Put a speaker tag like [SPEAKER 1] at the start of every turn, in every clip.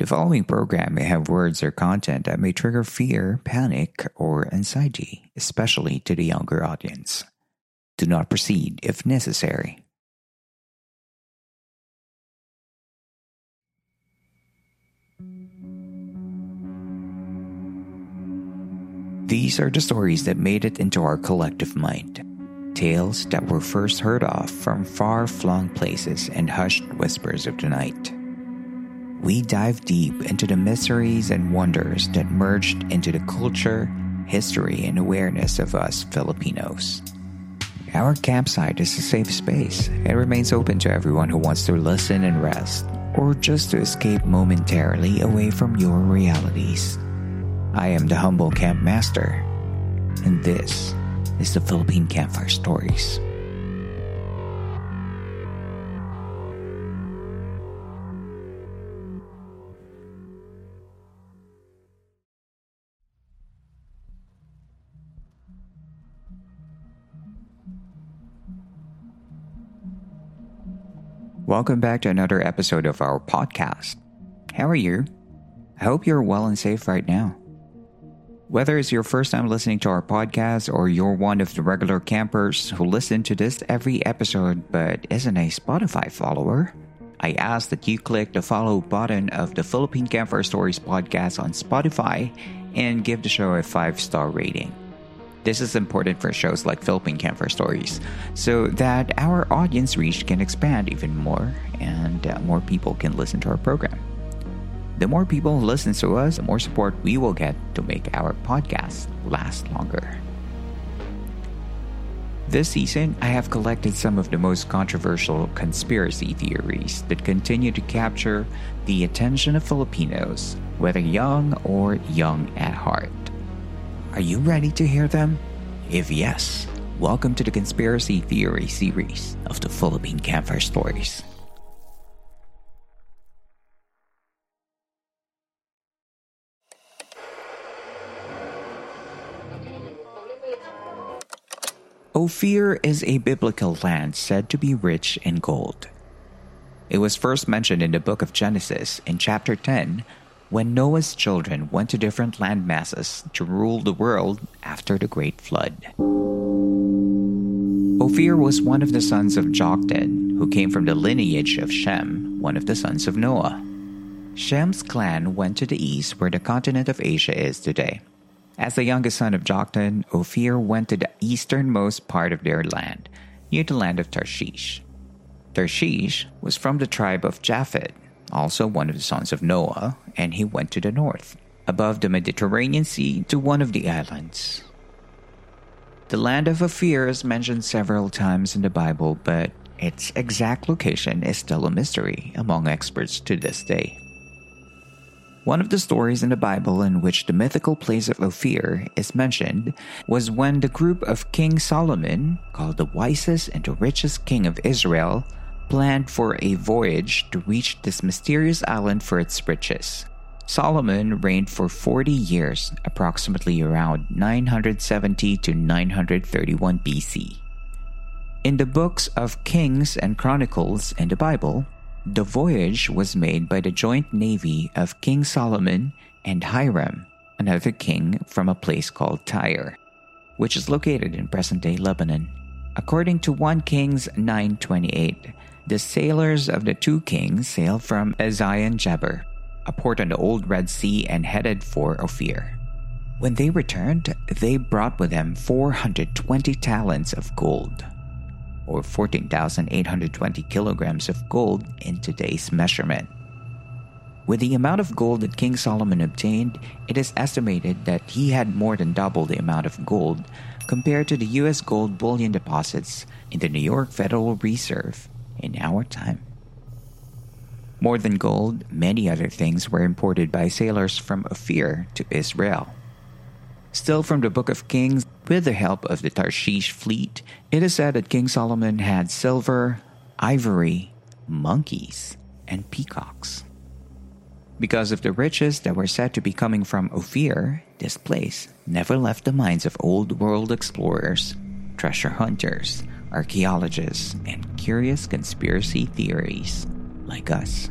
[SPEAKER 1] The following program may have words or content that may trigger fear, panic, or anxiety, especially to the younger audience. Do not proceed if necessary. These are the stories that made it into our collective mind. Tales that were first heard of from far flung places and hushed whispers of the night. We dive deep into the mysteries and wonders that merged into the culture, history, and awareness of us Filipinos. Our campsite is a safe space and remains open to everyone who wants to listen and rest, or just to escape momentarily away from your realities. I am the humble camp master, and this is the Philippine Campfire Stories. Welcome back to another episode of our podcast. How are you? I hope you're well and safe right now. Whether it's your first time listening to our podcast or you're one of the regular campers who listen to this every episode but isn't a Spotify follower, I ask that you click the follow button of the Philippine Campfire Stories podcast on Spotify and give the show a five star rating. This is important for shows like Philippine Campfire Stories so that our audience reach can expand even more and uh, more people can listen to our program. The more people listen to us, the more support we will get to make our podcast last longer. This season, I have collected some of the most controversial conspiracy theories that continue to capture the attention of Filipinos, whether young or young at heart. Are you ready to hear them? If yes, welcome to the Conspiracy Theory series of the Philippine Campfire Stories. Ophir is a biblical land said to be rich in gold. It was first mentioned in the book of Genesis in chapter 10 when Noah's children went to different land masses to rule the world after the great flood. Ophir was one of the sons of Joktan, who came from the lineage of Shem, one of the sons of Noah. Shem's clan went to the east where the continent of Asia is today. As the youngest son of Joktan, Ophir went to the easternmost part of their land, near the land of Tarshish. Tarshish was from the tribe of Japhet, also one of the sons of Noah, and he went to the north, above the Mediterranean Sea to one of the islands. The land of Ophir is mentioned several times in the Bible, but its exact location is still a mystery among experts to this day. One of the stories in the Bible in which the mythical place of Ophir is mentioned was when the group of King Solomon, called the wisest and the richest king of Israel, planned for a voyage to reach this mysterious island for its riches. Solomon reigned for 40 years, approximately around 970 to 931 BC. In the books of Kings and Chronicles in the Bible, the voyage was made by the joint navy of King Solomon and Hiram, another king from a place called Tyre, which is located in present-day Lebanon. According to 1 Kings 9:28, the sailors of the two kings sailed from Ezion Geber, a port on the old Red Sea, and headed for Ophir. When they returned, they brought with them 420 talents of gold, or 14,820 kilograms of gold in today's measurement. With the amount of gold that King Solomon obtained, it is estimated that he had more than double the amount of gold compared to the US gold bullion deposits in the New York Federal Reserve in our time. More than gold, many other things were imported by sailors from Ophir to Israel. Still from the Book of Kings, with the help of the Tarshish fleet, it is said that King Solomon had silver, ivory, monkeys, and peacocks. Because of the riches that were said to be coming from Ophir, this place never left the minds of old world explorers, treasure hunters, archaeologists, and curious conspiracy theories like us.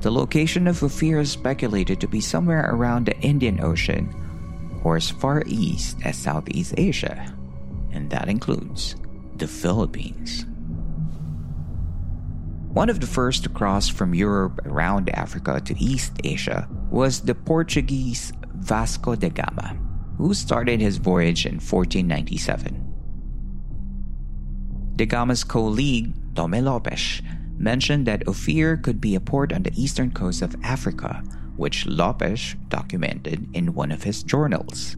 [SPEAKER 1] The location of Ophir is speculated to be somewhere around the Indian Ocean or as far east as Southeast Asia, and that includes the Philippines. One of the first to cross from Europe around Africa to East Asia was the Portuguese Vasco da Gama, who started his voyage in 1497. Da Gama's colleague, Tome Lopes, mentioned that Ophir could be a port on the eastern coast of Africa, which Lopes documented in one of his journals.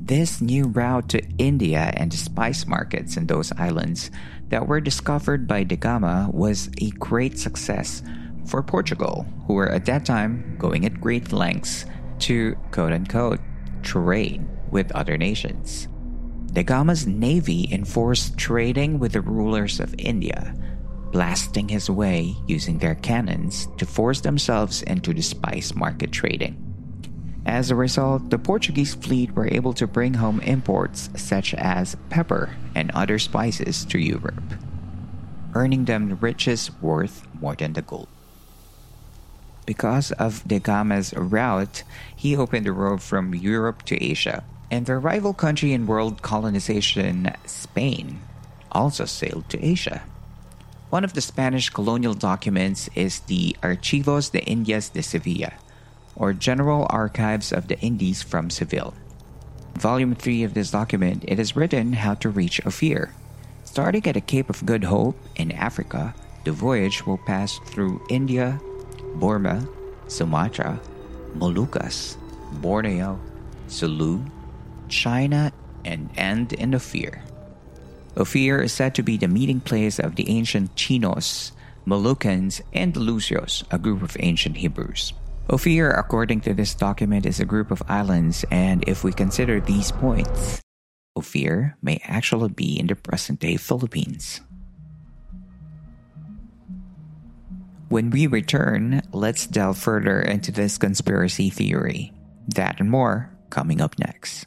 [SPEAKER 1] This new route to India and the spice markets in those islands that were discovered by Da Gama was a great success for Portugal, who were at that time going at great lengths to quote unquote trade with other nations. Da Gama's navy enforced trading with the rulers of India, blasting his way using their cannons to force themselves into the spice market trading. As a result, the Portuguese fleet were able to bring home imports such as pepper and other spices to Europe, earning them riches worth more than the gold. Because of Da Gama's route, he opened the road from Europe to Asia, and their rival country in world colonization, Spain, also sailed to Asia. One of the Spanish colonial documents is the Archivos de Indias de Sevilla, or General Archives of the Indies from Seville. Volume 3 of this document, it is written how to reach Ophir. Starting at the Cape of Good Hope in Africa, the voyage will pass through India, Burma, Sumatra, Moluccas, Borneo, Sulu, China, and end in Ophir. Ophir is said to be the meeting place of the ancient Chinos, Moluccans, and Lucios, a group of ancient Hebrews. Ophir, according to this document, is a group of islands, and if we consider these points, Ophir may actually be in the present day Philippines. When we return, let's delve further into this conspiracy theory. That and more coming up next.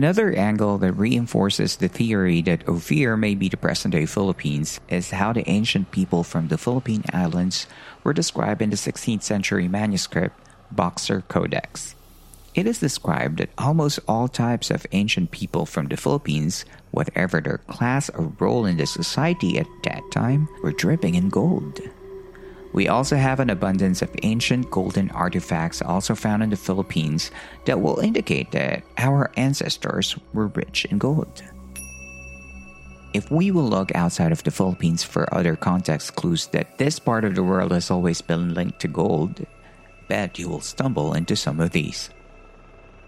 [SPEAKER 1] Another angle that reinforces the theory that Ophir may be the present day Philippines is how the ancient people from the Philippine Islands were described in the 16th century manuscript Boxer Codex. It is described that almost all types of ancient people from the Philippines, whatever their class or role in the society at that time, were dripping in gold. We also have an abundance of ancient golden artifacts also found in the Philippines that will indicate that our ancestors were rich in gold. If we will look outside of the Philippines for other context clues that this part of the world has always been linked to gold, bet you will stumble into some of these.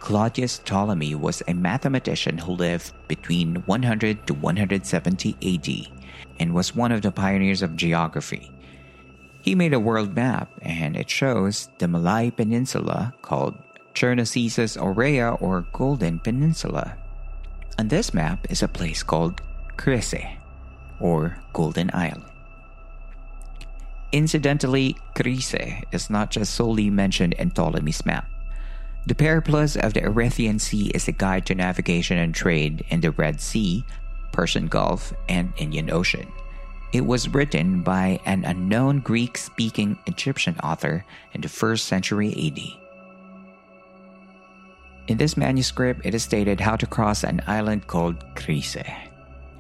[SPEAKER 1] Claudius Ptolemy was a mathematician who lived between 100 to 170 AD and was one of the pioneers of geography. He made a world map and it shows the Malay Peninsula called Chersonesus Aurea or Golden Peninsula. On this map is a place called Chryse or Golden Isle. Incidentally, Chryse is not just solely mentioned in Ptolemy's map. The Periplus of the Erythraean Sea is a guide to navigation and trade in the Red Sea, Persian Gulf, and Indian Ocean. It was written by an unknown Greek speaking Egyptian author in the 1st century AD. In this manuscript, it is stated how to cross an island called Chryse.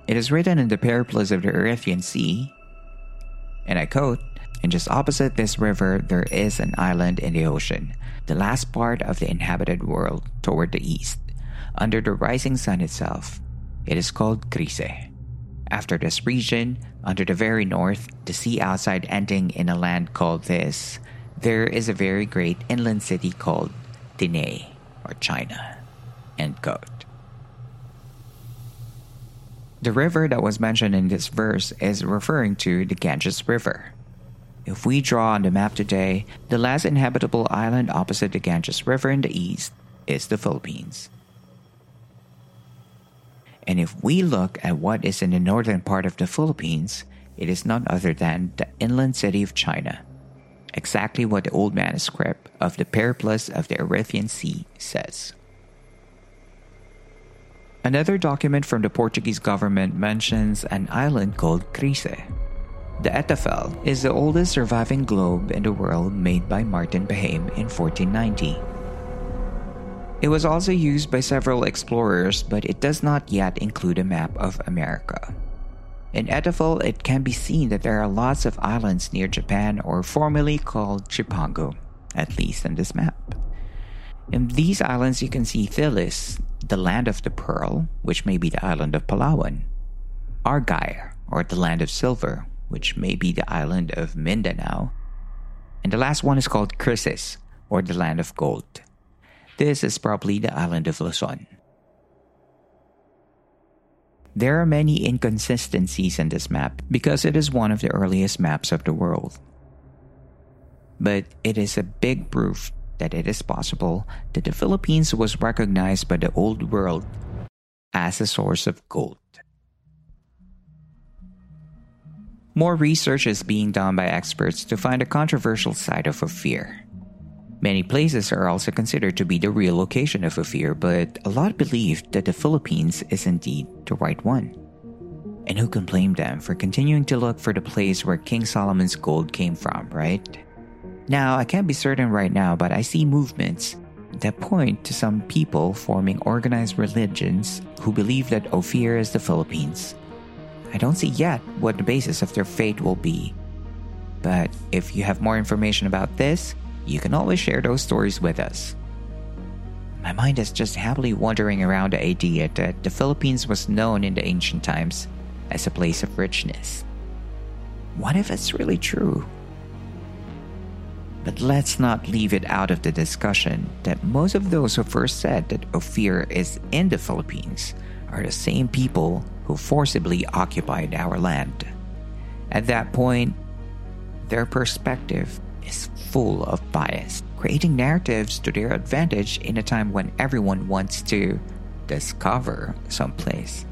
[SPEAKER 1] It is written in the Periplus of the Erythraean Sea, and I quote, and just opposite this river, there is an island in the ocean, the last part of the inhabited world toward the east, under the rising sun itself. It is called Chryse. After this region, under the very north, the sea outside ending in a land called this, there is a very great inland city called Tinei, or China. End quote. The river that was mentioned in this verse is referring to the Ganges River. If we draw on the map today, the last inhabitable island opposite the Ganges River in the east is the Philippines. And if we look at what is in the northern part of the Philippines, it is none other than the inland city of China. Exactly what the old manuscript of the Periplus of the Erythraean Sea says. Another document from the Portuguese government mentions an island called Chryse, the Erdapfel is the oldest surviving globe in the world made by Martin Behaim in 1490. It was also used by several explorers, but it does not yet include a map of America. In Erdapfel, it can be seen that there are lots of islands near Japan or formerly called Chipango, at least in this map. In these islands, you can see Thilis, the land of the pearl, which may be the island of Palawan, Argyre, or the land of silver, which may be the island of Mindanao. And the last one is called Chrysis, or the land of gold. This is probably the island of Luzon. There are many inconsistencies in this map because it is one of the earliest maps of the world. But it is a big proof that it is possible that the Philippines was recognized by the old world as a source of gold. More research is being done by experts to find a controversial side of Ophir. Many places are also considered to be the real location of Ophir, but a lot believe that the Philippines is indeed the right one. And who can blame them for continuing to look for the place where King Solomon's gold came from, right? Now, I can't be certain right now, but I see movements that point to some people forming organized religions who believe that Ophir is the Philippines I don't see yet what the basis of their fate will be. But if you have more information about this, you can always share those stories with us. My mind is just happily wandering around the idea that the Philippines was known in the ancient times as a place of richness. What if it's really true? But let's not leave it out of the discussion that most of those who first said that Ophir is in the Philippines are the same people who forcibly occupied our land. At that point, their perspective is full of bias, creating narratives to their advantage in a time when everyone wants to discover someplace.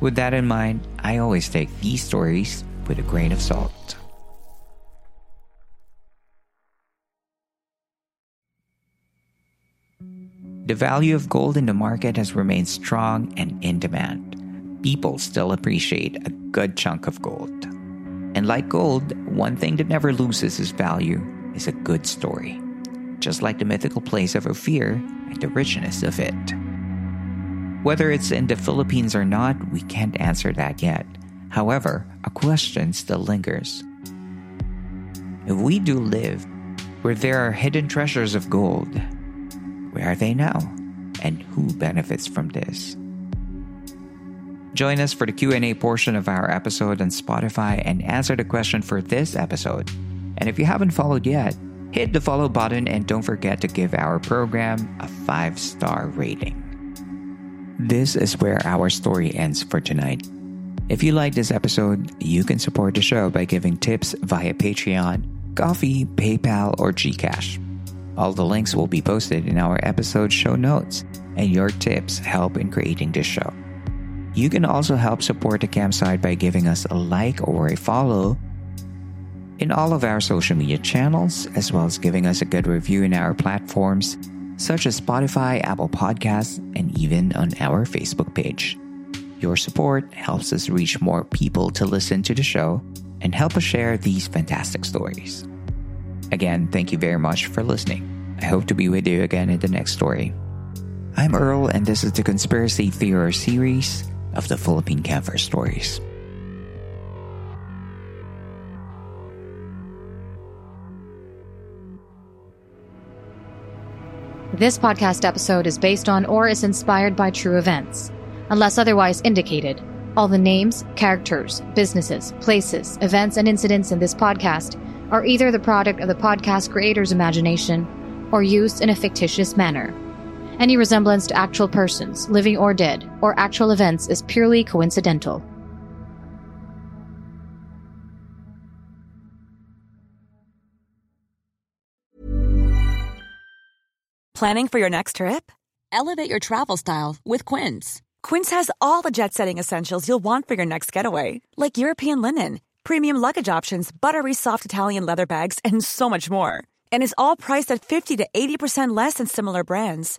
[SPEAKER 1] With that in mind, I always take these stories with a grain of salt. The value of gold in the market has remained strong and in demand people still appreciate a good chunk of gold. And like gold, one thing that never loses its value is a good story. Just like the mythical place of Ophir and the richness of it. Whether it's in the Philippines or not, we can't answer that yet. However, a question still lingers. If we do live where there are hidden treasures of gold, where are they now? And who benefits from this? Join us for the Q&A portion of our episode on Spotify and answer the question for this episode. And if you haven't followed yet, Hit the follow button and don't forget to give our program a five star rating. This is where our story ends for tonight. If you like this episode, you can support the show by giving tips via Patreon, Ko-fi, PayPal, or Gcash. All the links will be posted in our episode show notes, and your tips help in creating this show. You can also help support the campsite by giving us a like or a follow in all of our social media channels, as well as giving us a good review in our platforms such as Spotify, Apple Podcasts, and even on our Facebook page. Your support helps us reach more people to listen to the show and help us share these fantastic stories. Again, thank you very much for listening. I hope to be with you again in the next story. I'm Earl, and this is the Conspiracy Theory series of the Philippine Camper Stories.
[SPEAKER 2] This podcast episode is based on or is inspired by true events. Unless otherwise indicated, all the names, characters, businesses, places, events, and incidents in this podcast are either the product of the podcast creator's imagination or used in a fictitious manner. Any resemblance to actual persons, living or dead, or actual events is purely coincidental.
[SPEAKER 3] Planning for your next trip? Elevate your travel style with Quince. Quince has all the jet setting essentials you'll want for your next getaway, like European linen, premium luggage options, buttery soft Italian leather bags, and so much more. And is all priced at 50 to 80% less than similar brands.